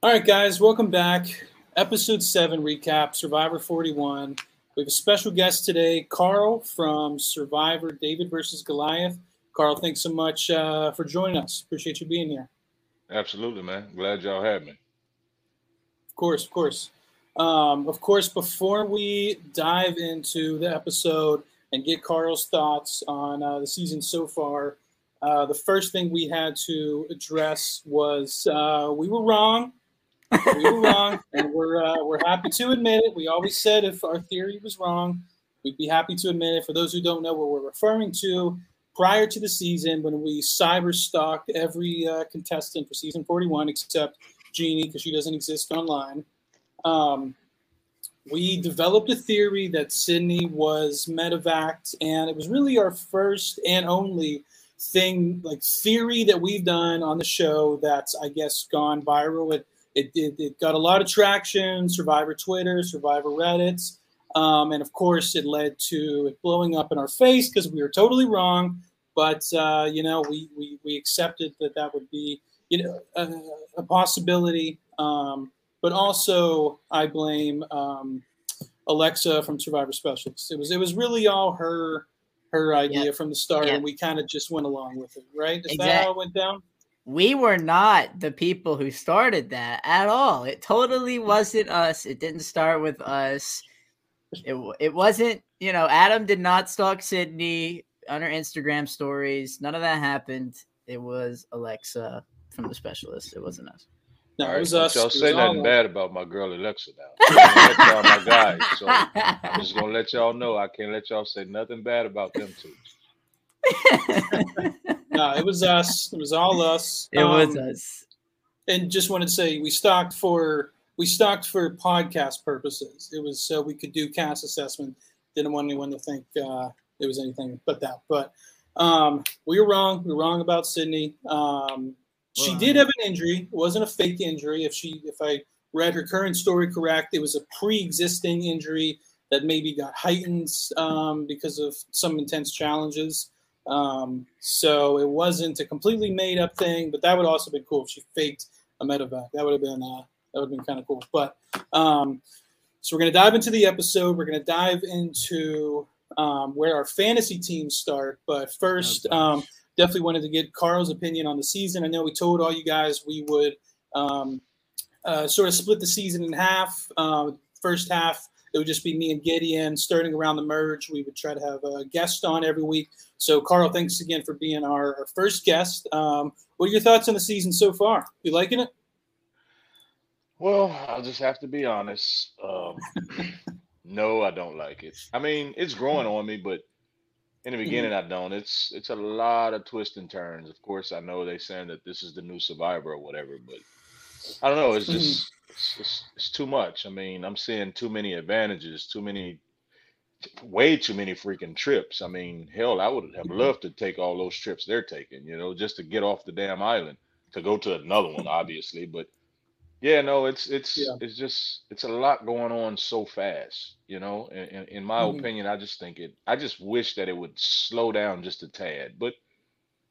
All right, guys, welcome back. Episode 7 recap, Survivor 41. We have a special guest today, Carl from Survivor David versus Goliath. Carl, thanks so much uh, for joining us. Appreciate you being here. Absolutely, man. Glad y'all had me. Of course, of course. Um, of course, before we dive into the episode and get Carl's thoughts on uh, the season so far, uh, the first thing we had to address was uh, we were wrong. We were wrong, and we're uh, we're happy to admit it. We always said if our theory was wrong, we'd be happy to admit it. For those who don't know what we're referring to, prior to the season, when we cyber stalked every uh, contestant for season 41 except Jeannie because she doesn't exist online, um, we developed a theory that Sydney was medevaced, and it was really our first and only thing like theory that we've done on the show that's I guess gone viral. It it, it, it got a lot of traction, Survivor Twitter, Survivor Reddits, um, and of course it led to it blowing up in our face because we were totally wrong. But uh, you know we, we we accepted that that would be you know a, a possibility. Um, but also I blame um, Alexa from Survivor Specialists. It was it was really all her her idea yep. from the start, yep. and we kind of just went along with it, right? Is exactly. that how it went down? We were not the people who started that at all. It totally mm. wasn't us. It didn't start with us. It it wasn't. You know, Adam did not stalk Sydney on her Instagram stories. None of that happened. It was Alexa from the specialist. It wasn't us. No, All right, it was us. Y'all say nothing bad about my girl Alexa now. y'all my guys. So I'm just gonna let y'all know I can't let y'all say nothing bad about them two. no, it was us. It was all us. It um, was us. And just wanted to say we stocked for we stocked for podcast purposes. It was so we could do cast assessment. Didn't want anyone to think uh, it was anything but that. But um, we were wrong. We were wrong about Sydney. Um, she did have an injury. It wasn't a fake injury. If she, if I read her current story correct, it was a pre-existing injury that maybe got heightened um, because of some intense challenges. Um, so it wasn't a completely made-up thing, but that would also been cool if she faked a medevac. That would have been uh, that would have been kind of cool. But um, so we're gonna dive into the episode. We're gonna dive into um, where our fantasy teams start. But first, um, definitely wanted to get Carl's opinion on the season. I know we told all you guys we would um, uh, sort of split the season in half. Uh, first half, it would just be me and Gideon starting around the merge. We would try to have a guest on every week. So, Carl, thanks again for being our, our first guest. Um, what are your thoughts on the season so far? You liking it? Well, I'll just have to be honest. Um, no, I don't like it. I mean, it's growing on me, but in the beginning, mm-hmm. I don't. It's it's a lot of twists and turns. Of course, I know they saying that this is the new Survivor or whatever, but I don't know. It's mm-hmm. just it's, it's, it's too much. I mean, I'm seeing too many advantages, too many, way too many freaking trips. I mean, hell, I would have mm-hmm. loved to take all those trips they're taking, you know, just to get off the damn island to go to another one, obviously. But yeah, no, it's it's yeah. it's just it's a lot going on so fast, you know. In, in my mm-hmm. opinion, I just think it. I just wish that it would slow down just a tad, but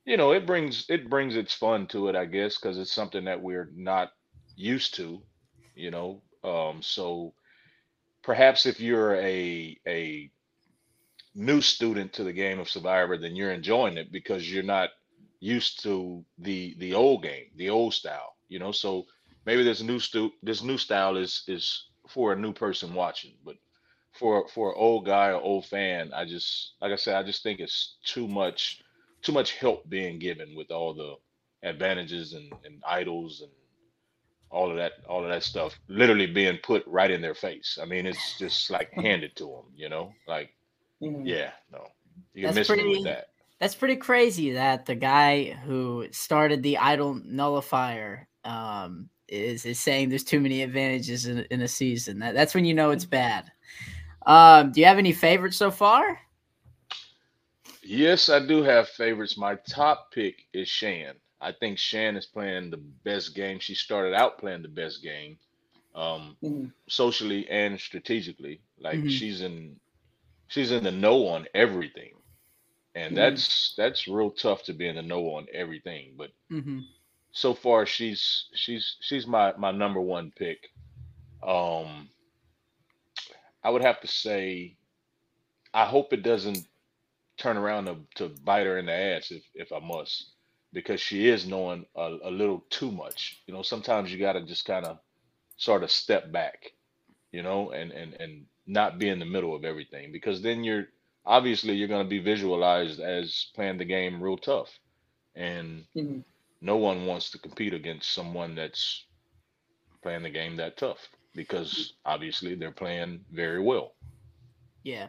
you know, it brings it brings its fun to it, I guess, because it's something that we're not used to, you know. Um, so perhaps if you're a a new student to the game of Survivor, then you're enjoying it because you're not used to the the old game, the old style, you know. So maybe this new stu this new style is is for a new person watching, but for for an old guy or old fan, I just like I said, I just think it's too much too much help being given with all the advantages and, and idols and all of that all of that stuff literally being put right in their face. I mean, it's just like handed to them, you know? Like mm-hmm. yeah, no. You can miss pretty, me with that. That's pretty crazy that the guy who started the idol nullifier um is is saying there's too many advantages in, in a season. That, that's when you know it's bad. Um, do you have any favorites so far? Yes, I do have favorites. My top pick is Shan. I think Shan is playing the best game. She started out playing the best game, um, mm-hmm. socially and strategically. Like mm-hmm. she's in, she's in the know on everything, and mm-hmm. that's that's real tough to be in the know on everything. But mm-hmm so far she's she's she's my my number one pick. Um, I would have to say, I hope it doesn't turn around to, to bite her in the ass if if I must, because she is knowing a, a little too much. You know, sometimes you got to just kind of sort of step back, you know, and and and not be in the middle of everything because then you're obviously you're going to be visualized as playing the game real tough and mm-hmm. no one wants to compete against someone that's playing the game that tough because obviously they're playing very well yeah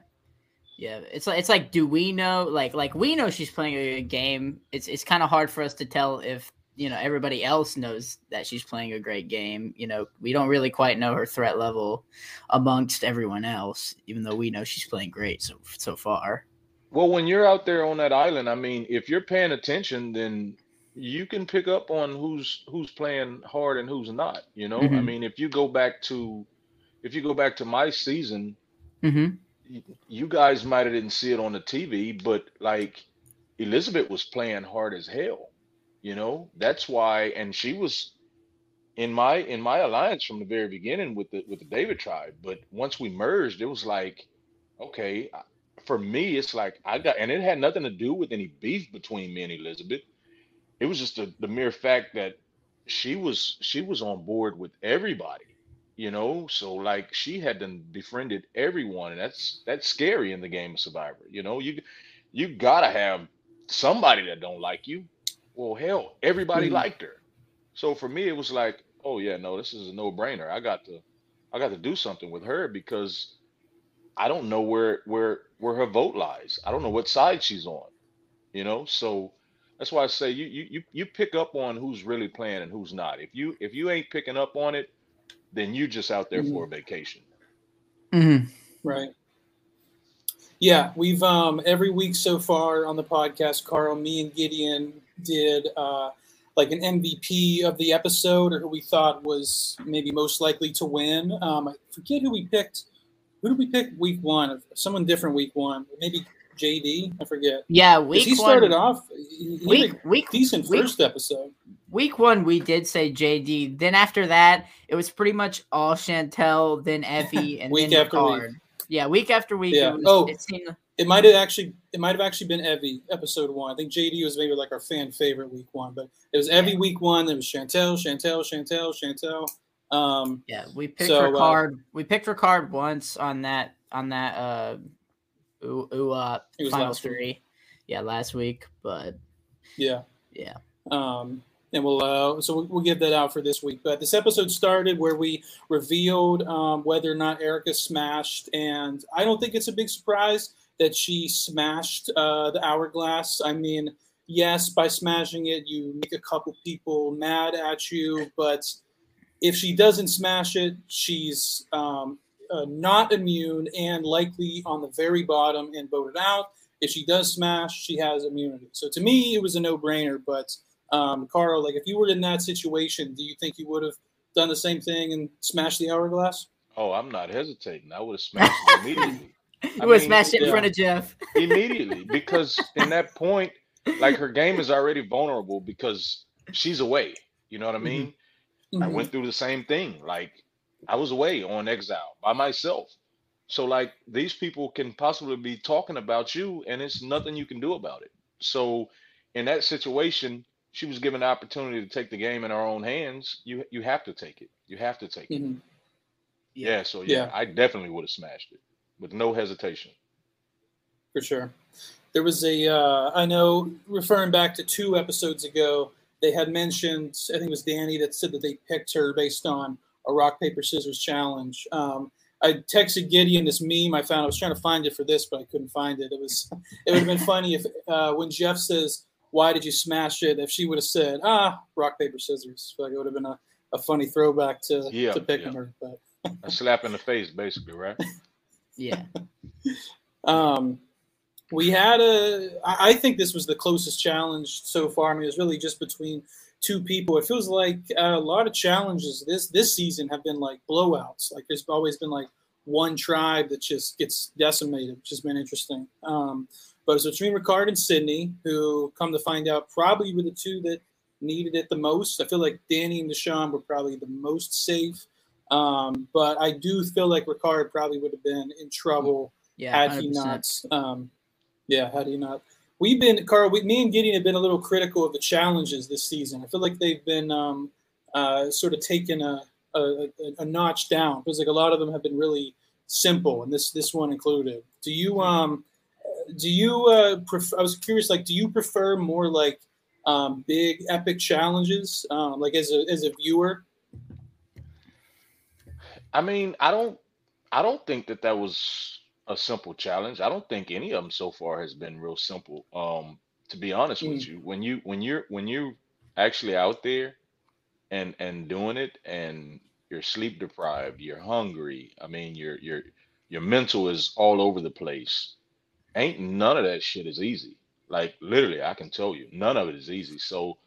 yeah it's like it's like do we know like like we know she's playing a good game it's it's kind of hard for us to tell if you know everybody else knows that she's playing a great game you know we don't really quite know her threat level amongst everyone else even though we know she's playing great so so far well when you're out there on that island i mean if you're paying attention then you can pick up on who's who's playing hard and who's not you know mm-hmm. i mean if you go back to if you go back to my season mm-hmm. You guys might have didn't see it on the tv but like elizabeth was playing hard as hell you know, that's why, and she was in my in my alliance from the very beginning with the with the David tribe. But once we merged, it was like, okay, for me, it's like I got, and it had nothing to do with any beef between me and Elizabeth. It was just the, the mere fact that she was she was on board with everybody, you know. So like she had done befriended everyone, and that's that's scary in the game of Survivor. You know, you you gotta have somebody that don't like you well, hell, everybody mm-hmm. liked her. So for me, it was like, oh yeah, no, this is a no brainer. I got to, I got to do something with her because I don't know where where where her vote lies. I don't know what side she's on. You know, so that's why I say you you you pick up on who's really playing and who's not. If you if you ain't picking up on it, then you just out there mm-hmm. for a vacation. Mm-hmm. Right. Yeah, we've um every week so far on the podcast, Carl, me and Gideon did uh, like an MVP of the episode or who we thought was maybe most likely to win. Um, I forget who we picked. Who did we pick week one? Someone different week one. Maybe JD. I forget. Yeah, week he started one, off. He week week decent week, first episode. Week one, we did say JD. Then after that, it was pretty much all Chantel, then Evvie, and week then after Week. Yeah, week after week. Yeah. It was, oh, it seemed it might have actually it might have actually been Evvie episode one. I think JD was maybe like our fan favorite week one, but it was Evvie yeah. week one. It was Chantel, Chantel, Chantel, Chantel. Um, yeah, we picked so, Ricard. Uh, we picked Ricard once on that on that uh, ooh, ooh uh final three. Week. Yeah, last week, but yeah, yeah. Um, and we'll uh, so we'll, give that out for this week. But this episode started where we revealed um, whether or not Erika smashed, and I don't think it's a big surprise that she smashed uh, the hourglass. I mean, yes, by smashing it, you make a couple people mad at you, but if she doesn't smash it, she's um, uh, not immune and likely on the very bottom and voted out. If she does smash, she has immunity. So to me, it was a no-brainer. But um, Carl, like if you were in that situation, do you think you would have done the same thing and smashed the hourglass? Oh, I'm not hesitating. I would have smashed it immediately. You would smash it in yeah, front of Jeff immediately because in that point, like her game is already vulnerable because she's away. You know what I mean? Mm-hmm. I went mm-hmm. through the same thing. Like I was away on exile by myself. So like these people can possibly be talking about you and it's nothing you can do about it. So in that situation, she was given the opportunity to take the game in her own hands. You you have to take it. You have to take mm-hmm. it. Yeah. yeah. So yeah, yeah, I definitely would have smashed it with no hesitation. For sure. There was a, uh, I know, referring back to two episodes ago, they had mentioned, I think it was Danny that said that they picked her based on a rock, paper, scissors challenge. Um, I texted Gideon this meme I found. I was trying to find it for this, but I couldn't find it. It was, it would have been funny if uh, when Jeff says, "Why did you smash it?" If she would have said, "Ah, rock, paper, scissors," like it would have been a, a funny throwback to yeah, to picking yeah. her. But a slap in the face, basically, right? Yeah. um, we had a. I think this was the closest challenge so far. I mean, it was really just between two people. It feels like a lot of challenges this this season have been like blowouts. Like there's always been like one tribe that just gets decimated, which has been interesting. Um, but it's between Ricard and Sydney, who come to find out probably were the two that needed it the most. I feel like Danny and Deshawn were probably the most safe. Um, but I do feel like Ricard probably would have been in trouble Yeah, had he 100%. not. Um, yeah, had he not. We've been, Carl, we, me and Gideon have been a little critical of the challenges this season. I feel like they've been um, uh, sort of taken a, a, a, notch down. Feels like a lot of them have been really simple, and this this one included. Do you um, do you uh, prefer, I was curious, like, do you prefer more like um, big epic challenges, um, like as a as a viewer? I mean, I don't I don't think that that was a simple challenge. I don't think any of them so far has been real simple. Um, to be honest with you, when you when you're when you're actually out there and and doing it and you're sleep deprived, you're hungry. I mean, your your your mental is all over the place. Ain't none of that shit is easy. Like literally, I can tell you, none of it is easy. So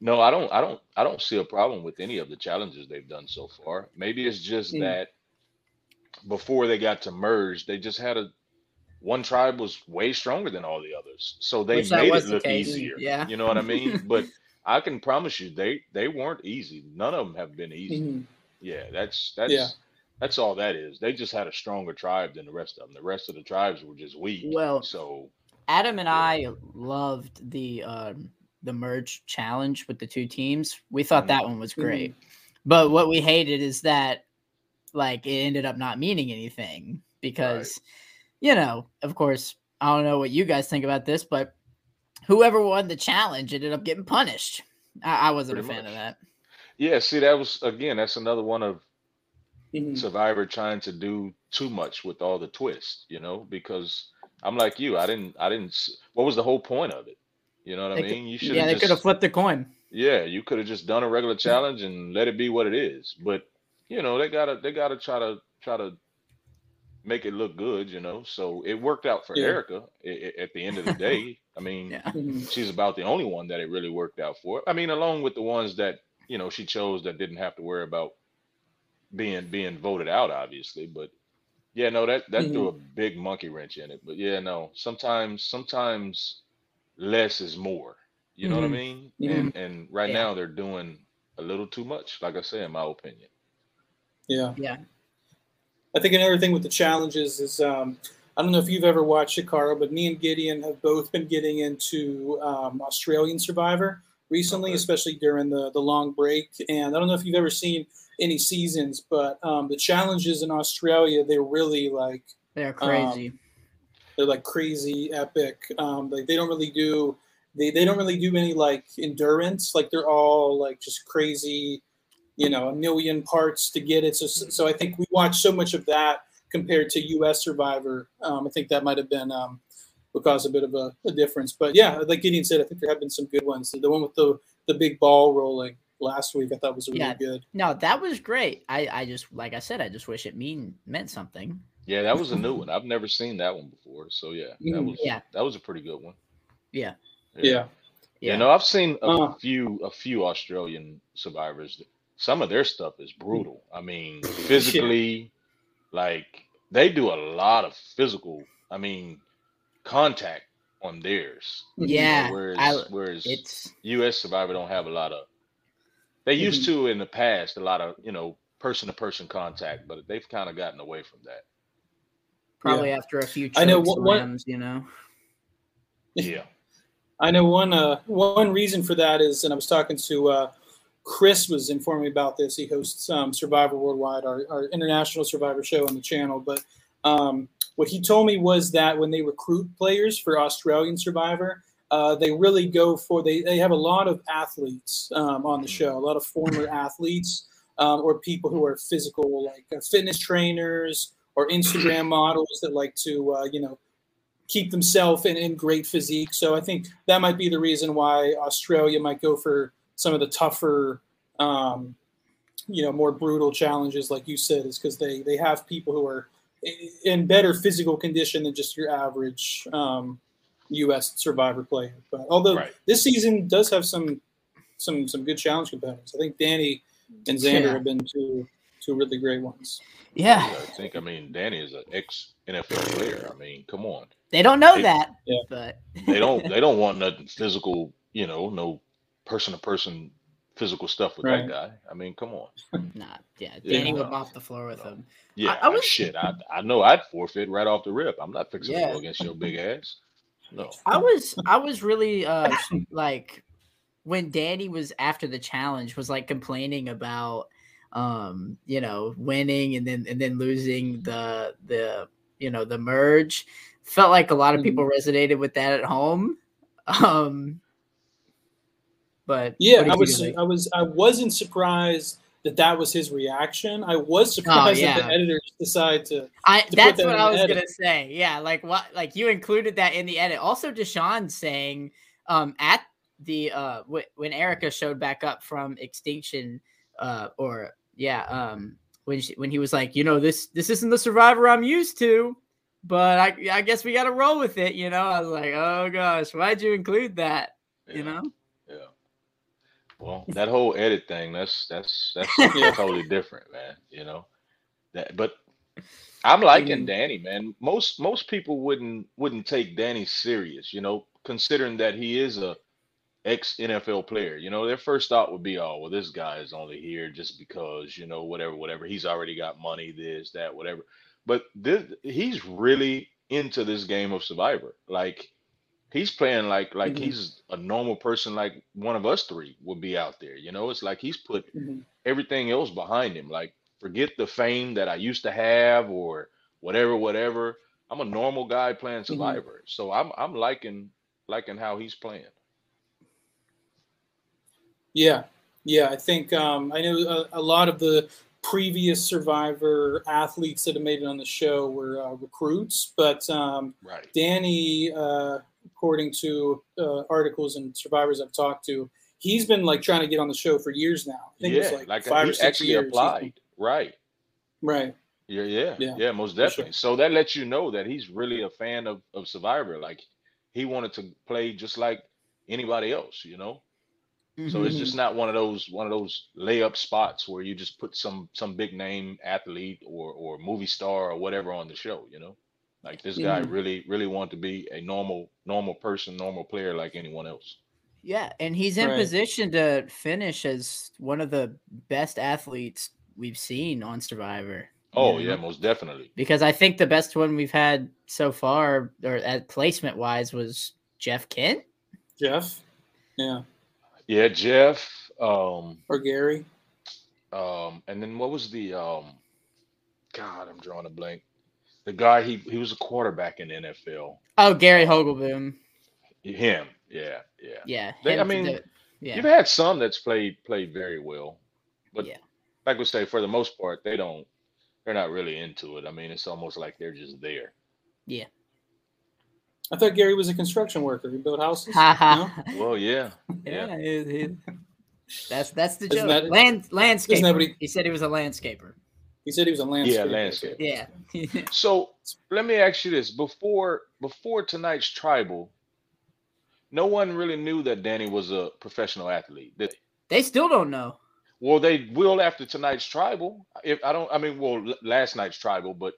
no, I don't I don't I don't see a problem with any of the challenges they've done so far. Maybe it's just Mm. that before they got to merge, they just had a one tribe was way stronger than all the others. So they Which made it look case, easier. yeah. You know what I mean? but I can promise you they they weren't easy. None of them have been easy. Mhm. Yeah, that's that's Yeah. That's all that is. They just had a stronger tribe than the rest of them. The rest of the tribes were just weak. Well, so Adam and Yeah. I loved the um, the merge challenge with the two teams. We thought Mhm. that one was great, but what we hated is that like it ended up not meaning anything because you know, of course, I don't know what you guys think about this, but whoever won the challenge ended up getting punished. I, I wasn't Pretty a fan much. of that. yeah, see that was again, that's another one of Mhm. Survivor trying to do too much with all the twists, you know, because I'm like you, I didn't I didn't what was the whole point of it? You know what They I could- mean? You should Yeah, they have could have flipped the coin. yeah, you could have just done a regular challenge and let it be what it is. But you know, they gotta they gotta try to try to make it look good, you know. So it worked out for Yeah. Erika i- i- at the end of the day. I mean, Yeah. Mhm. she's about the only one that it really worked out for. I mean, along with the ones that you know she chose that didn't have to worry about being being voted out, obviously. But yeah, no, that that threw a big monkey wrench in it. But yeah, no, sometimes sometimes less is more. You know what I Mhm. mean? Mhm. And and right Yeah. now they're doing a little too much. Like I say, in my opinion. Yeah. Yeah. I think another thing with the challenges is um, I don't know if you've ever watched Shikara, but me and Gideon have both been getting into um, Australian Survivor recently, Okay. especially during the the long break. And I don't know if you've ever seen any seasons, but um, the challenges in Australia they're really like They're crazy. they're like crazy epic. Um, like they don't really do they, they don't really do any like endurance. Like they're all like just crazy, you know, a million parts to get it. So so I think we watched so much of that compared to U.S. Survivor. Um, I think that might have been um, would cause a bit of a, a difference. But yeah, like Gideon said, I think there have been some good ones. The one with the the big ball rolling last week, I thought was really Yeah. good. no, that was great. I, I just like I said, I just wish it mean meant something. Yeah, that was a new one. I've never seen that one before. So yeah, that Mhm. was Yeah. that was a pretty good one. Yeah. Yeah. You know, I've seen a Uh. few a few Australian survivors. Some of their stuff is brutal. I mean, physically, like they do a lot of physical. I mean, contact on theirs. Mhm. you know, Yeah, whereas I, whereas it's U.S. Survivor don't have a lot of. They used Mm-hmm. to in the past a lot of you know person to person contact, but they've kind of gotten away from that. probably after a few I know choke what- what- slams, you know. Yeah. I know one uh, one reason for that is, and I was talking to uh, Chris was informing me about this. He hosts um, Survivor Worldwide, our, our international Survivor show on the channel. But um, what he told me was that when they recruit players for Australian Survivor, uh, they really go for they they have a lot of athletes um, on the show, a lot of former athletes um, or people who are physical, like uh, fitness trainers or Instagram models that like to uh, you know keep themselves in, in great physique. So I think that might be the reason why Australia might go for some of the tougher, um, you know, more brutal challenges, like you said, is because they they have people who are in better physical condition than just your average um, U.S. Survivor player. But although Right. this season does have some some some good challenge competitors, I think Danny and Xander Yeah. have been two two really great ones. Yeah, I think. I mean, Danny is an ex NFL player. I mean, come on. they don't know They- that, Yeah. but They don't. they don't want nothing physical. You know, no person to person physical stuff with Right. that guy. I mean, come on. Nah, yeah, Yeah. Danny would mop the floor with No. him. Yeah, I was- shit. I I know I'd forfeit right off the rip. I'm not fixing to Yeah. go against your big ass. No. I was I was really uh like when Danny was after the challenge was like complaining about um you know winning and then and then losing the the you know the merge felt like a lot of people resonated with that at home um but Yeah, I was. I was, I wasn't surprised that that was his reaction. I was surprised that Oh, yeah. the editors decided to. I put that's that what in I was edit. gonna say. Yeah, like what like you included that in the edit. Also, Deshawn saying um at the uh w- when Erika showed back up from extinction uh or yeah um when she when he was like you know this this isn't the survivor I'm used to but I I guess we got to roll with it you know I was like oh gosh why'd you include that you know Yeah. Well, that whole edit thing, that's that's that's totally different, man. You know. That but I'm liking. Danny, man. Most most people wouldn't wouldn't take Danny serious, you know, considering that he is a ex NFL player. You know, their first thought would be, oh, well, this guy is only here just because, you know, whatever, whatever. He's already got money, this, that, whatever. But this, he's really into this game of Survivor. Like he's playing like like Mhm. he's a normal person, like one of us three would be out there. You know, it's like he's put Mhm. everything else behind him. Like forget the fame that I used to have or whatever, whatever. I'm a normal guy playing Survivor, so I'm I'm liking liking how he's playing. Yeah, yeah. I think um, I know a, a lot of the previous Survivor athletes that have made it on the show were uh, recruits, but um, Right. Danny, uh, according to uh, articles and survivors I've talked to, he's been like trying to get on the show for years now. I think yeah, it like, like five he or six actually years. he's been- applied. Right. Right. Yeah, yeah, Yeah, yeah, most for sure. definitely. So that lets you know that he's really a fan of, of Survivor. Like he wanted to play just like anybody else, you know. So it's Mhm. just not one of those one of those layup spots where you just put some some big name athlete or or movie star or whatever on the show, you know. Like this guy Mhm. really really wanted to be a normal normal person, normal player like anyone else. Yeah, and he's in Right. position to finish as one of the best athletes we've seen on Survivor. you Oh know? yeah, most definitely. because I think the best one we've had so far, or at placement wise, was Jeff Kent. Jeff. Yeah. Yeah, Jeff. Um, Or Gary. um, and then what was the um? God, I'm drawing a blank. The guy he he was a quarterback in the NFL. Oh, Gary um, Hogeboom. Him, yeah, yeah. Yeah, They- I mean, the- yeah, You've had some that's played played very well, but Yeah. like we say, for the most part, they don't. They're not really into it. I mean, it's almost like they're just there. Yeah. I thought Gary was a construction worker. He built houses. No? Well, yeah, yeah, he- he- that's that's the Isn't joke. that- Land Isn't landscaper. he, He said he was a landscaper. He said he was a landscaper. yeah, landscape. Yeah, So let me ask you this: before before tonight's tribal, no one really knew that Danny was a professional athlete. Did they? they still don't know. Well, they will after tonight's tribal. If I don't, I mean, well, last night's tribal, but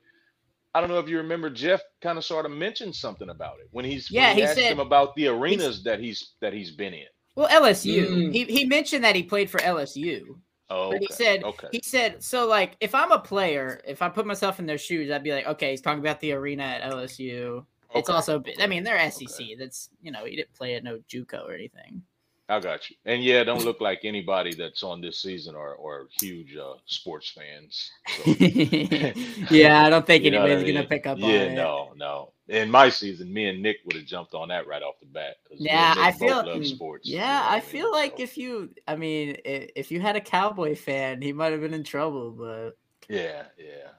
I don't know if you remember. Jeff kind of sort of mentioned something about it when he's when Yeah, he asked said- him about the arenas that he's that he's been in. Well, LSU. Mm. He he mentioned that he played for LSU. Oh, But he okay, said- okay, He said, so like if I'm a player, if I put myself in their shoes, I'd be like, okay, he's talking about the arena at LSU. It's also, I mean, they're SEC. okay. That's you know, he didn't play at no JUCO or anything. I got you. And yeah, don't look like anybody that's on this season are are huge uh, sports fans. So, yeah, I don't think what I anybody's gonna pick up yeah, on it. no, no. In my season, me and Nick would have jumped on that right off the bat. Yeah, I feel- love sports. you know Yeah, I mean? feel like So, if you, I mean, if you had a Cowboy fan, he might have been in trouble. But yeah, yeah.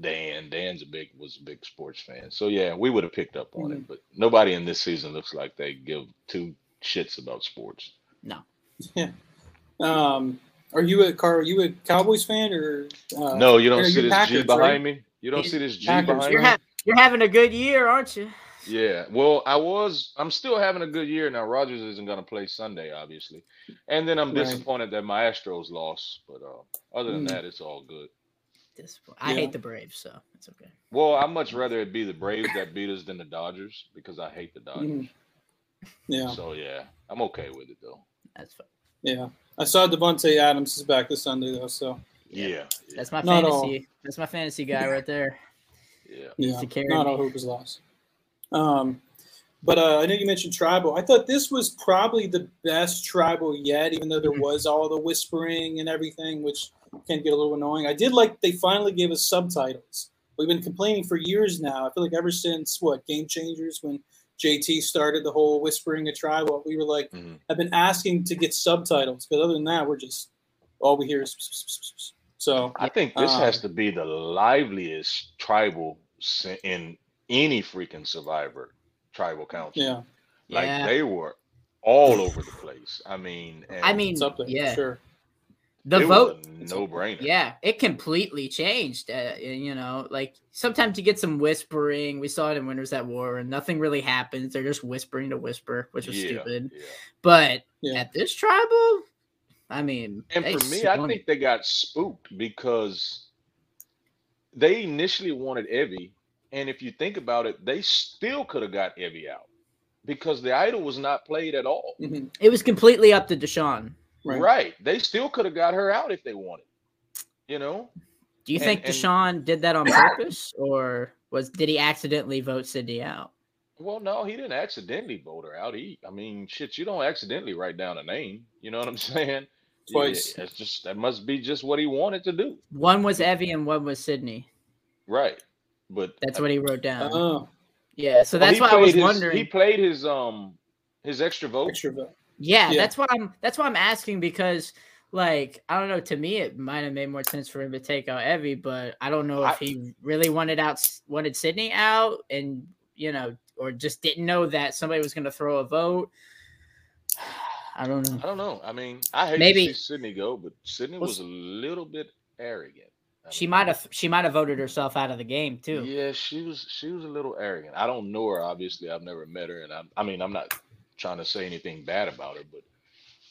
Dan, Dan's a big was a big sports fan. So yeah, we would have picked up on Mm-hmm. it. But nobody in this season looks like they give two shits about sports. No. Yeah. Um, are you a car? Are you a Cowboys fan or uh, no, you don't see this Packers, G behind right? me. You don't see this G Packers, behind you're me. Ha- you're having a good year, aren't you? Yeah, well, I was. I'm still having a good year now. Rodgers isn't going to play Sunday, obviously, and then I'm Right. disappointed that my Astros lost. But uh, other than Mm. that, it's all good. I Yeah. hate the Braves, so it's okay. Well, I'd much rather it be the Braves that beat us than the Dodgers because I hate the Dodgers. Mhm. Yeah. So yeah, I'm okay with it though. That's fine. Yeah, I saw Davante Adams is back this Sunday though, so Yeah. That's my Not all. fantasy. That's my fantasy guy right there. Yeah. yeah, not all hope is lost. Um, but uh, I know you mentioned tribal. I thought this was probably the best tribal yet, even though there Mhm. was all the whispering and everything, which can get a little annoying. I did like they finally gave us subtitles. We've been complaining for years now. I feel like ever since what Game Changers when JT started the whole whispering of tribal, we were like, Mhm. I've been asking to get subtitles, because other than that, we're just all we hear is so. I think this has Um, to be the liveliest tribal in any freaking Survivor tribal council. Yeah, Like Yeah. they were all over the place. I mean, and I mean, it's up there. for yeah, sure. the it vote. no-brainer. Yeah, it completely changed. Uh, you know, like sometimes you get some whispering. We saw it in Winners at War, and nothing really happens. They're just whispering to whisper, which was yeah, stupid. yeah. But Yeah. at this tribal, I mean, And for me, I think it. they got spooked because they initially wanted Evvie, and if you think about it, they still could have got Evvie out because the idol was not played at all. hmm it was completely up to Deshawn. Right. Right. They still could have got her out if they wanted. You know? Do you And- think and- Deshawn did that on purpose, or was did he accidentally vote Sydney out? Well, no, he didn't accidentally vote her out. He, I mean, shit, you don't accidentally write down a name. You know what I'm saying? Twice. Yeah, That's just that must be just what he wanted to do. One was Evvie and one was Sydney. Right. But That's what he wrote down. Oh, yeah, so that's he why I was his- wondering. He played his um his extra vote. extra vote. Yeah, Yeah. that's what I'm. That's why I'm asking because, like, I don't know. To me, it might have made more sense for him to take out Evvie, but I don't know if I- he really wanted out wanted Sydney out, and you know, or just didn't know that somebody was going to throw a vote. I don't know. I don't know. I mean, I hate Maybe- to see Sydney go, but Sydney was a little bit arrogant. I She might have. She might have voted herself out of the game too. Yeah, she was she was a little arrogant. I don't know her, obviously. I've never met her, and I I mean I'm not trying to say anything bad about her, but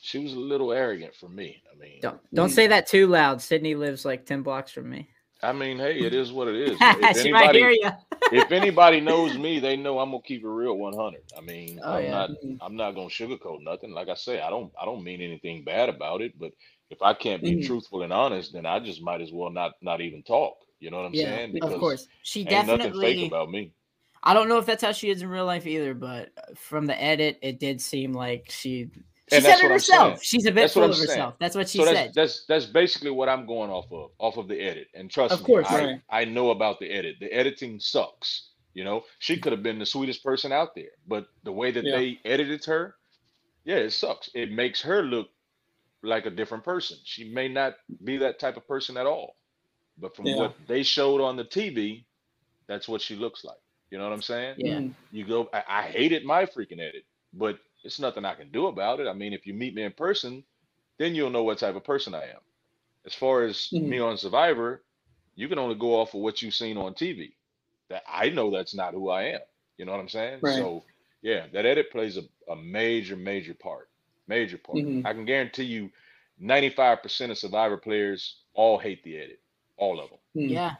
she was a little arrogant for me. I mean Don't don't say that too loud. Sydney lives like ten blocks from me. I mean, hey, it is what it is. If she might hear anybody you. if anybody knows me, they know I'm gonna keep it real 100. I mean, Oh, I'm yeah. not Mhm. I'm not gonna sugarcoat nothing. Like I say, I don't I don't mean anything bad about it, but if I can't be Mhm. truthful and honest, then I just might as well not not even talk. You know what I'm Yeah, saying? of course. She nothing fake definitely. about me. I don't know if that's how she is in real life either, but from the edit, it did seem like she. She And said it herself. She's a bit That's full I'm of saying. herself. That's what she so said. that's that's that's basically what I'm going off of, off of the edit. And trust Of me, course. I, Right. I know about the edit. The editing sucks. You know, she could have been the sweetest person out there, but the way that Yeah. they edited her, yeah, it sucks. It makes her look like a different person. She may not be that type of person at all. But from Yeah. what they showed on the TV, that's what she looks like. You know what I'm saying? Yeah. Mhm. You go, I, I hated my freaking edit, but it's nothing I can do about it. I mean, if you meet me in person, then you'll know what type of person I am. As far as Mhm. me on Survivor, you can only go off of what you've seen on TV. That I know that's not who I am. You know what I'm saying? Right. So yeah, that edit plays a, a major, major part. Major part. Mhm. I can guarantee you 95% of Survivor players all hate the edit. All of them. Mhm. Yeah.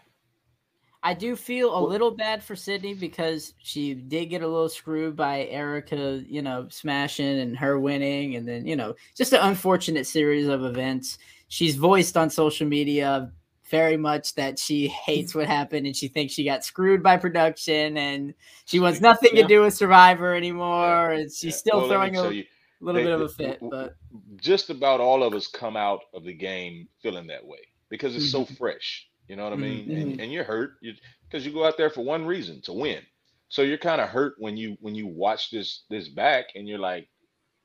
I do feel a little bad for Sydney because she did get a little screwed by Erika, you know, smashing and her winning. And then, you know, just an unfortunate series of events. She's voiced on social media very much that she hates what happened and she thinks she got screwed by production and she wants nothing Yeah. to do with Survivor anymore. And she's Yeah. still Well, throwing a you, little they- bit of a fit. But just about all of us come out of the game feeling that way because it's so mm-hmm. fresh. You know what I Mhm. mean? Mhm. And, and you're hurt because you go out there for one reason to win. So you're kind of hurt when you when you watch this this back and you're like,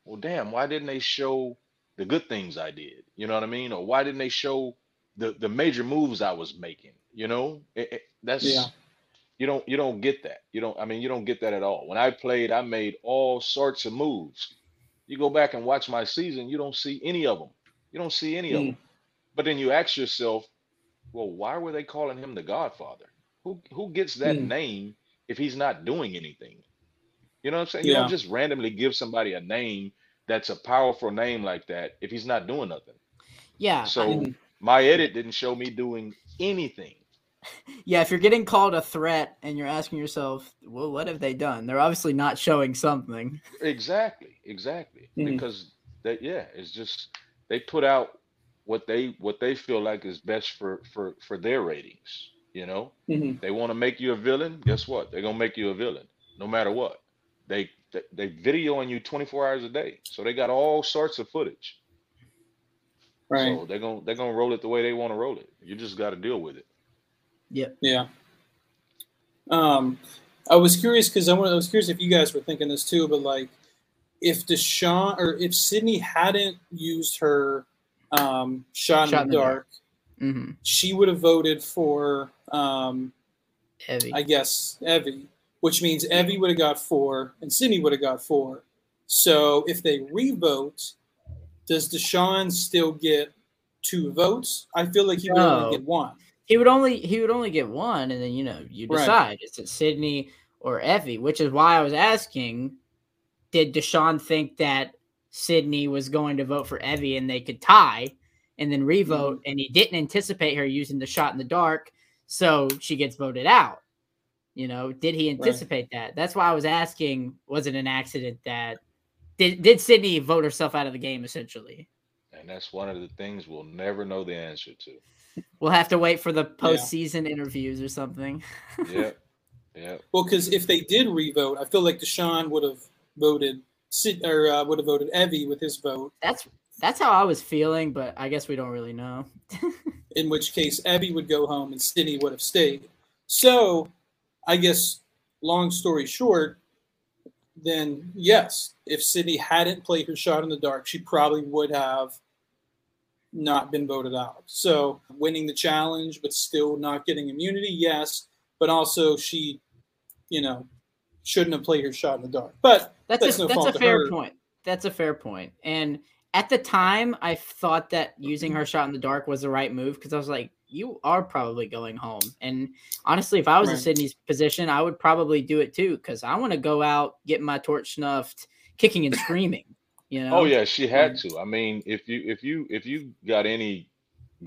well, damn, why didn't they show the good things I did? You know what I mean? Or why didn't they show the the major moves I was making? You know, It- it- that's Yeah. you don't you don't get that. You don't. I mean, you don't get that at all. When I played, I made all sorts of moves. You go back and watch my season, you don't see any of them. You don't see any of Mm. them. But then you ask yourself, well, why were they calling him the Godfather? Who who gets that Mm. name if he's not doing anything? You know what I'm saying? You Yeah. don't just randomly give somebody a name that's a powerful name like that if he's not doing nothing. yeah, So Mhm. my edit didn't show me doing anything. Yeah, if you're getting called a threat and you're asking yourself, well, what have they done? They're obviously not showing something. Exactly, exactly. Mhm. Because That yeah, it's just they put out what they what they feel like is best for for for their ratings. You know, Mhm. they want to make you a villain. Guess what? They're gonna make you a villain, no matter what. They they, they on you 24 hours a day, so they got all sorts of footage. Right. So they're gonna they're gonna roll it the way they want to roll it. You just got to deal with it. Yeah. Yeah. Um, I was curious because I, I was curious if you guys were thinking this too, but like, if Deshawn or if Sydney hadn't used her um, shot, Shot in the dark, hmm she would have voted for, um, Evvie. I guess, Evvie, which means Evvie would have got four and Sydney would have got four. So if they revote, does Deshawn still get two votes? I feel like he would No. only get one. he would only he would only get one, and then you know you Right. decide is it Sydney or Evvie, which is why I was asking, did Deshawn think that Sydney was going to vote for Evvie and they could tie, and then revote, mm. and he didn't anticipate her using the shot in the dark, so she gets voted out. You know, did he anticipate that? That's why I was asking, was it an accident that did did Sydney vote herself out of the game essentially? And that's one of the things we'll never know the answer to. We'll have to wait for the postseason interviews or something. Yep. Yep. Well, because if they did revote, I feel like Deshawn would have voted Sid or uh, would have voted Evvie with his vote. That's that's how I was feeling, but I guess we don't really know. In which case, Evvie would go home and Sydney would have stayed. So, I guess, long story short, then yes, if Sydney hadn't played her shot in the dark, she probably would have not been voted out. So, winning the challenge but still not getting immunity, yes, but also she, you know, shouldn't have played her shot in the dark. But That's, That's a no that's a fair point. That's a fair point. And at the time, I thought that using her shot in the dark was the right move because I was like, you are probably going home. And honestly, if I was in Sydney's position, I would probably do it too because I want to go out, get my torch snuffed, kicking and screaming. You oh, know? Oh yeah, she had Right. to. I mean, if you if you if you got any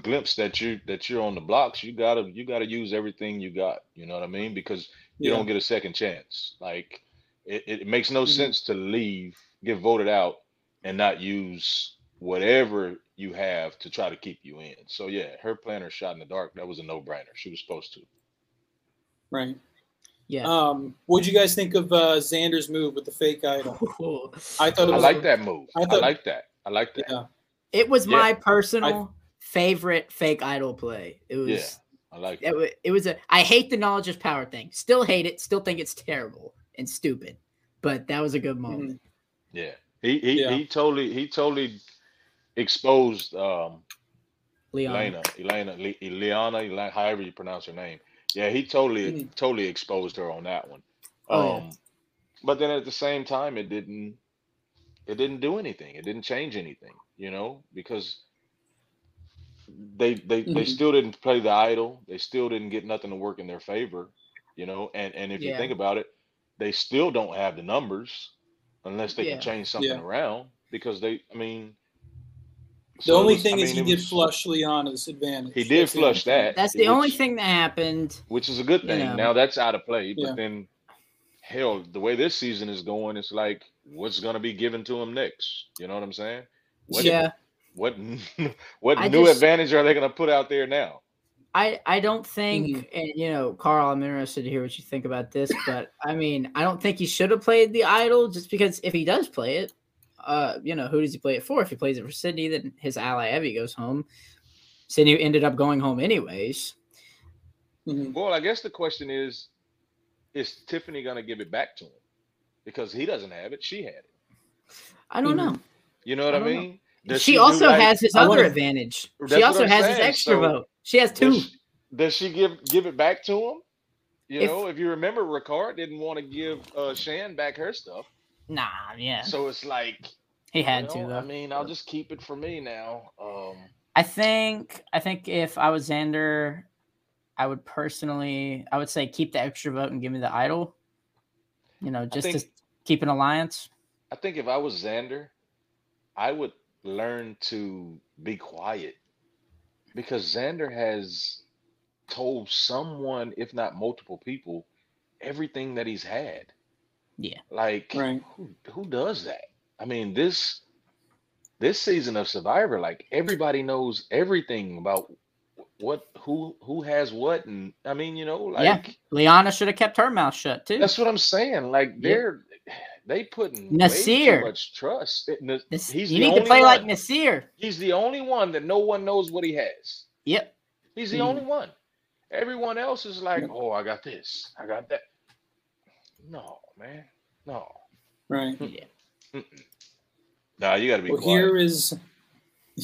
glimpse that you that you're on the blocks, you gotta you gotta use everything you got. You know what I mean? Because you yeah, don't get a second chance. Like it, it makes no Mhm. sense to leave, get voted out, and not use whatever you have to try to keep you in. So yeah, her playing her shot in the dark, that was a no brainer. She was supposed to. right. Yeah. Um, what would you guys think of uh, Xander's move with the fake idol? I thought it I was like that move. I I, like that. I like that. Yeah, it was Yeah. my personal favorite fake idol play. It was. Yeah. I like It, that. wa- it was a I hate the knowledge is power thing. Still hate it. Still think it's terrible and stupid. But that was a good moment. Yeah. He he Yeah. he totally he totally exposed um Leon. Elena, Elena, Le- Eliana, Elena, however you pronounce her name. Yeah, he totally, Mhm. totally exposed her on that one. Oh, Um, yeah. but then at the same time, it didn't, it didn't do anything. It didn't change anything, you know, because they they they Mhm. still didn't play the idol. They still didn't get nothing to work in their favor, you know. And and if you think about it, they still don't have the numbers unless they Yeah. can change something Yeah. around because they, I mean. the so only was- I thing is mean, he did was- flush Liana's advantage. He did That's flush only that. That's the only thing that happened. which is a good You thing. know. Now that's out of play, but Yeah. then hell, the way this season is going, it's like what's gonna be given to him next? You know what I'm saying? What yeah. what what I new just- advantage are they gonna put out there now? I, I don't think, Mm-hmm. and you know, Carl, I'm interested to hear what you think about this, but I mean, I don't think he should have played the idol just because if he does play it, uh, you know, who does he play it for? If he plays it for Sydney, then his ally Evvie goes home. Sydney ended up going home anyways. Mhm. Well, I guess the question is, is Tiffany gonna give it back to him? Because he doesn't have it, she had it. I don't know. You know what I I, mean? Does she do also like- has his other advantage. She also I'm has his extra so- vote. She has two. Does she, does she give give it back to him? You If- know, if you remember, Ricard didn't want to give uh, Shan back her stuff, Nah, yeah, so it's like he had you to though. I mean, I'll just keep it for me now. Um, I think I think if I was Xander, I would personally I would say keep the extra vote and give me the idol. You know, just to keep an alliance. I think if I was Xander, I would learn to be quiet because Xander has told someone, if not multiple people, everything that he's had. Yeah. Like, Right. who, who does that? I mean, this this season of Survivor, like everybody knows everything about what who who has what, and I mean, you know, like yeah, Liana should have kept her mouth shut too. That's what I'm saying. Like they're they putting Naseer much trust. This, he's you need to play one. like Naseer. He's the only one that no one knows what he has. Yep. He's the mm. only one. Everyone else is like, oh, I got this, I got that. No, man, no. Right. Yeah. Mm-mm. Nah, you got to be. Well, quiet. here is.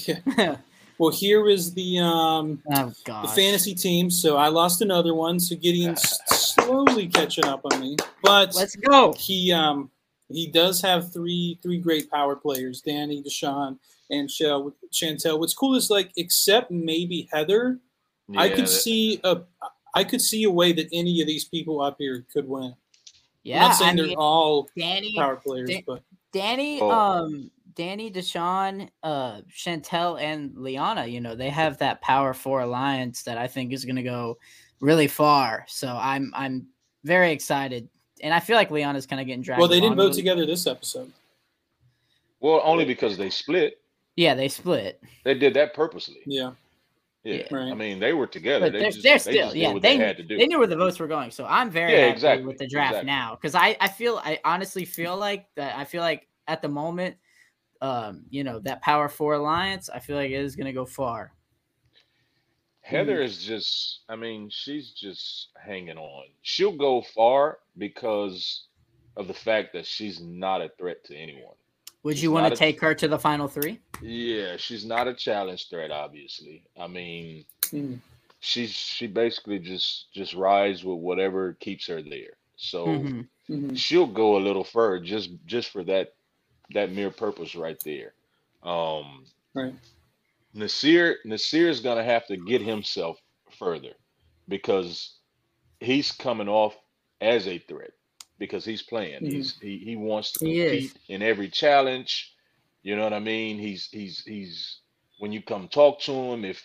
Yeah. well, here is the um oh, the fantasy team. So I lost another one. So Gideon's slowly catching up on me. But let's go. He um he does have three three great power players: Danny, Deshawn, and Shell, Shantel. What's cool is like, except maybe Heather, yeah, I could that... see a I could see a way that any of these people up here could win. Yeah, I'm not saying I they're mean, all Danny, power players, Dan, but Danny, oh. um, Danny, Deshawn, uh, Shantel, and Liana. You know, they have that power four alliance that I think is going to go really far. So I'm I'm very excited, and I feel like Liana's kind of getting dragged. Well, they didn't vote together this episode. Well, only because they split. Yeah, they split. They did that purposely. Yeah. Yeah, right. I mean, they were together. But they they're, just, they're they still, just yeah, they, they, they, they, knew where the votes were going. So I'm very yeah, happy exactly, with the draft exactly. now because I, I feel, I honestly feel like that. I feel like at the moment, um, you know, that Power Four alliance, I feel like it is going to go far. Heather mm-hmm. is just, I mean, she's just hanging on. She'll go far because of the fact that she's not a threat to anyone. Would she's you want to take her to the final three? Yeah, she's not a challenge threat, obviously. I mean, mm. she's she basically just just rides with whatever keeps her there. So mm-hmm. Mm-hmm. she'll go a little further just just for that that mere purpose right there. Um, right. Naseer Nasir is gonna have to get himself further because he's coming off as a threat because he's playing. Mm-hmm. He's he, he wants to compete in every challenge. You know what I mean? He's he's he's when you come talk to him, if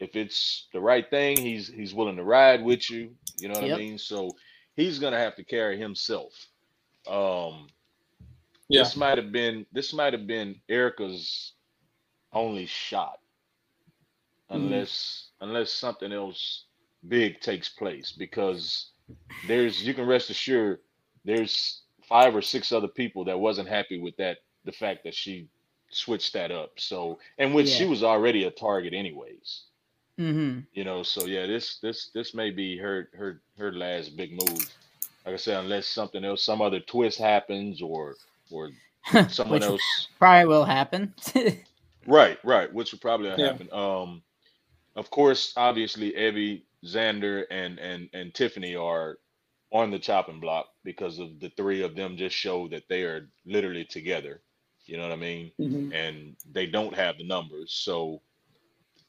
if it's the right thing, he's he's willing to ride with you. You know what yep. I mean? So he's gonna have to carry himself. Um yeah. this might have been this might have been Erika's only shot. Mm-hmm. Unless mm-hmm. unless something else big takes place because there's you can rest assured there's five or six other people that wasn't happy with that the fact that she switched that up so and which yeah. she was already a target anyways mm-hmm. you know so yeah this this this may be her her her last big move like i said unless something else some other twist happens or or someone else probably will happen right right which will probably yeah. happen um of course obviously evvie xander and and and tiffany are on the chopping block because of the three of them just show that they are literally together. You know what I mean? Mm-hmm. And they don't have the numbers. So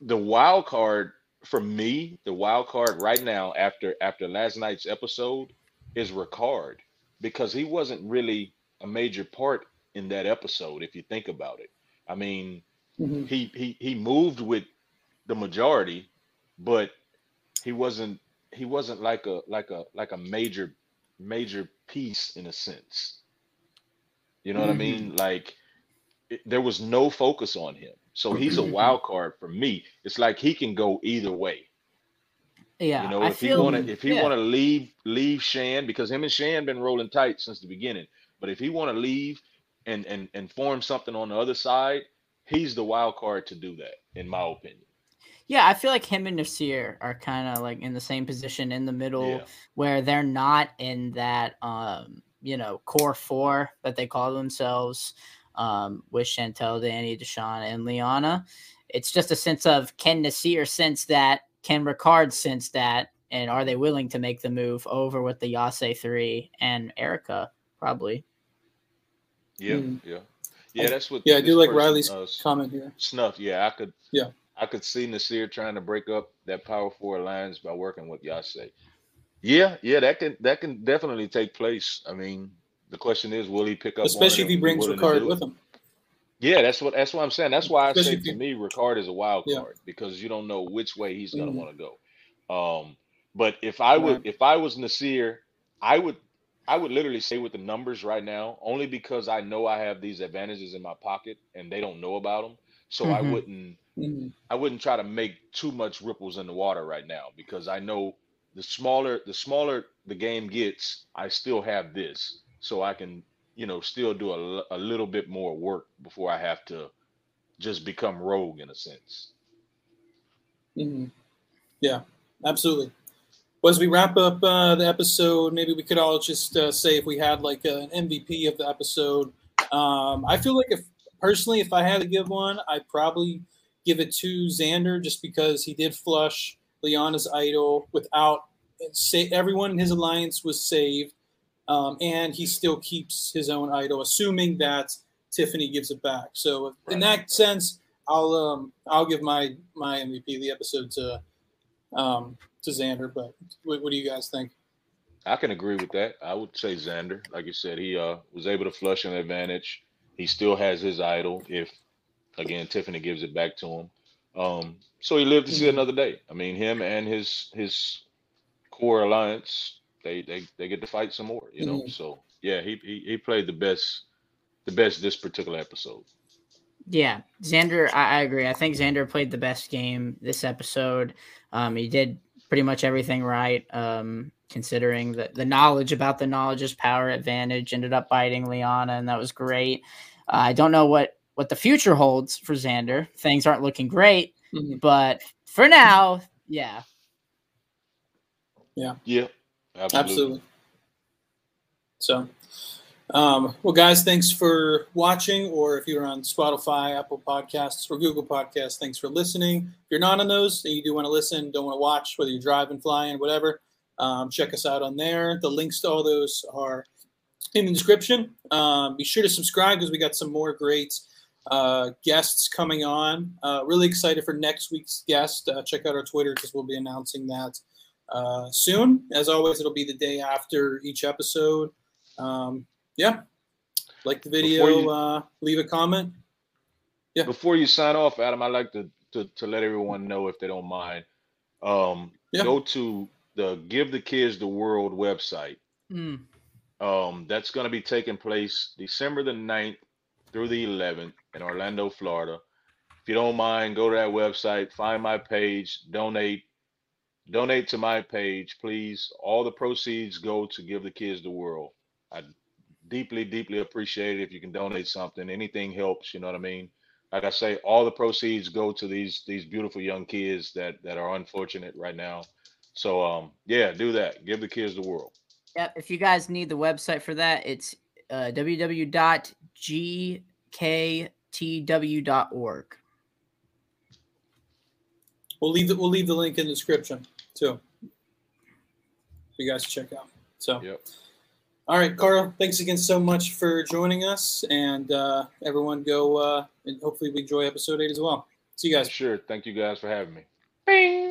the wild card for me, the wild card right now after after last night's episode is Ricard because he wasn't really a major part in that episode if you think about it. I mean, mm-hmm. he he he moved with the majority, but he wasn't he wasn't like a like a like a major major piece in a sense. You know mm-hmm. what I mean? Mm-hmm. Like it, there was no focus on him. So he's a wild card for me. It's like he can go either way. Yeah, you know, if feel, he want to, if he yeah. want to leave, leave Shan because him and Shan been rolling tight since the beginning. But if he want to leave and and and form something on the other side, he's the wild card to do that, in my opinion. Yeah, I feel like him and Naseer are kind of like in the same position in the middle yeah. where they're not in that um, you know, core four that they call themselves um with Shantel, Danny, Deshawn, and Liana. It's just a sense of can Naseer sense that, can Ricard sense that, and are they willing to make the move over with the Yase three and Erika? Probably. Yeah, mm. yeah. Yeah, that's what. Yeah, I do like Riley's uh, comment here. Snuff. Yeah, I could. Yeah, I could see Naseer trying to break up that power four alliance by working with Yase. Yeah, yeah, that can that can definitely take place. I mean, the question is, will he pick up? Especially if he brings Ricard with him. Yeah, that's what that's what I'm saying. That's why I say to me, Ricard is a wild card yeah. because you don't know which way he's gonna mm-hmm. want to go. Um, but if I would, if I was Naseer, I would, I would literally say with the numbers right now, only because I know I have these advantages in my pocket and they don't know about them. So mm-hmm. I wouldn't mm-hmm. I wouldn't try to make too much ripples in the water right now because I know the smaller the smaller the game gets, I still have this, so I can you know still do a, a little bit more work before I have to just become rogue in a sense. Mm-hmm. Yeah, absolutely. Well, as we wrap up uh, the episode, maybe we could all just uh, say if we had like an MVP of the episode. Um, I feel like if personally, if I had to give one, I'd probably give it to Xander just because he did flush Liana's idol without say everyone in his alliance was saved, um, and he still keeps his own idol, assuming that Tiffany gives it back. So in that sense, I'll um, I'll give my my MVP the episode to um, to Xander. But what, what do you guys think? I can agree with that. I would say Xander. Like you said, he uh, was able to flush an advantage. He still has his idol if, again, Tiffany gives it back to him. Um, so he lived to see mm-hmm. another day. I mean, him and his his core alliance, they they they get to fight some more. You know. Mm-hmm. So yeah, he, he he played the best the best this particular episode. Yeah, Xander, I, I, agree. I think Xander played the best game this episode. Um, he did pretty much everything right, um, considering that the knowledge about the knowledge is power advantage ended up biting Liana, and that was great. Uh, I don't know what what the future holds for Xander. Things aren't looking great, mm-hmm. but for now, yeah, yeah, yeah, absolutely. absolutely. So, um, well, guys, thanks for watching, or if you're on Spotify, Apple Podcasts, or Google Podcasts, thanks for listening. If you're not on those and you do want to listen, don't want to watch, whether you're driving, flying, whatever, um, check us out on there. The links to all those are in the description. Um, be sure to subscribe because we got some more great uh, guests coming on. Uh, really excited for next week's guest. Uh, check out our Twitter because we'll be announcing that uh, soon. As always, it'll be the day after each episode. Um, yeah. Like the video, you, uh, leave a comment. Yeah. Before you sign off, Adam, I'd like to, to, to let everyone know if they don't mind. Um, yeah. Go to the Give the Kids the World website. Mm. Um, that's going to be taking place December the 9th through the 11th in Orlando, Florida. If you don't mind, go to that website, find my page, donate, donate to my page, please. All the proceeds go to Give the Kids the World. I deeply, deeply appreciate it if you can donate something. Anything helps. You know what I mean? Like I say, all the proceeds go to these these beautiful young kids that that are unfortunate right now. So um, yeah, do that. Give the kids the world. Yep. If you guys need the website for that, it's uh, www.gktw.org. We'll leave the, we'll leave the link in the description too. You guys to check out. So. Yep. All right, Carl, thanks again so much for joining us. And uh, everyone go, uh, and hopefully we enjoy episode eight as well. See you guys. Sure. Thank you guys for having me. Bing.